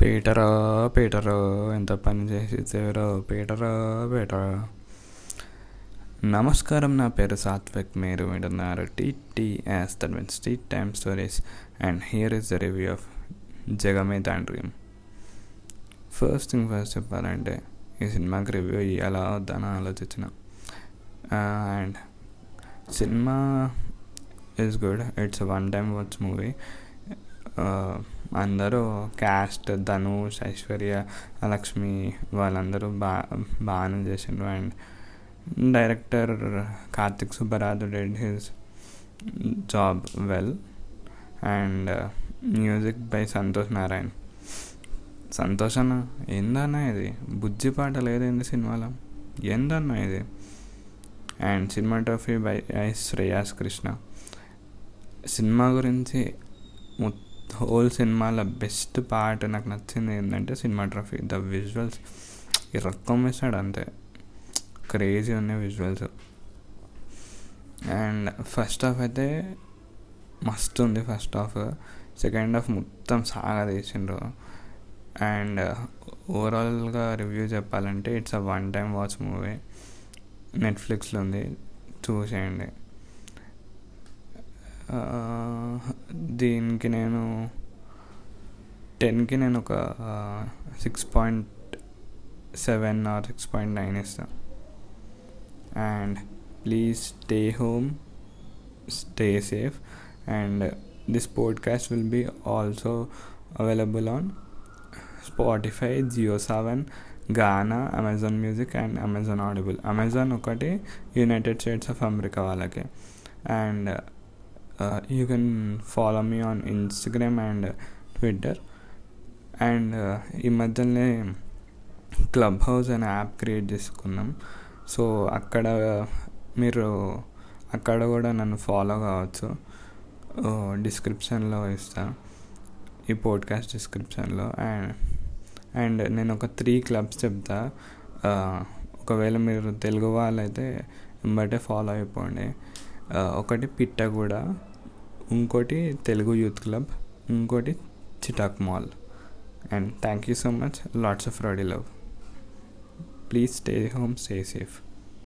పీటరా Peter ఎంత పని చేసేసారో. పీటరా పీటరా నమస్కారం నా పేరు సాత్విక్. మీరు వింటున్నారు TTS that means tea time stories and here is the review of Jagame Thandhiram first thing first చెప్పాలంటే ఈ సినిమాకి రివ్యూ ఎలా వద్దని ఆలోచించిన. And cinema is good it's one time watch movie అందరూ క్యాస్ట్ ధనుష్ ఐశ్వర్య లక్ష్మి వాళ్ళందరూ బా బాగానే చేసిండ్రు. And director Karthik Subbaraju did his job well and music by Santosh Narayan. Santosh అన్న ఏందన్నా ఇది? బుజ్జి పాట లేదేంది సినిమాలో? ఏందన్నా ఇది? అండ్ సినిమాటోఫీ బై ఐ శ్రేయాస్ కృష్ణ. సినిమా గురించి హోల్ సినిమాలో బెస్ట్ పార్ట్ నాకు నచ్చింది ఏంటంటే సినిమాటోఫీ ద విజువల్స్ ఈ రకం వేస్తాడు అంతే. క్రేజీ ఉన్నాయి విజువల్స్ అండ్ ఫస్ట్ హాఫ్ అయితే మస్తు ఉంది ఫస్ట్ హాఫ్ సెకండ్ హాఫ్ మొత్తం సాగా తీసిండ్రు. అండ్ ఓవరాల్గా రివ్యూ చెప్పాలంటే it's a one time watch movie నెట్ఫ్లిక్స్లో ఉంది. చూసేయండి. దీనికి నేను టెన్కి నేను ఒక six point seven or six point nine ఇస్తాను and please stay home stay safe and this podcast will be also available on Spotify Jio Saavn Gaana Amazon Music and Amazon Audible Amazon ఒకటి United States of America వాళ్ళకి. And you can follow me on Instagram and Twitter and ఈ మధ్యనే club house అనే app create చేసుకున్నాం. So అక్కడ మీరు అక్కడ కూడా నన్ను ఫాలో కావచ్చు. Uh, డిస్క్రిప్షన్లో ఇస్తాను ఈ పోడ్కాస్ట్ డిస్క్రిప్షన్లో అండ్ అండ్ నేను ఒక త్రీ క్లబ్స్ చెప్తా. Uh, ఒకవేళ మీరు తెలుగు వాళ్ళైతే వెంబటే ఫాలో అయిపోండి. ఒకటి పిట్టగూడ ఇంకోటి తెలుగు యూత్ క్లబ్ ఇంకోటి చిటాక్ mall. And thank you so much lots of ready love please stay home stay safe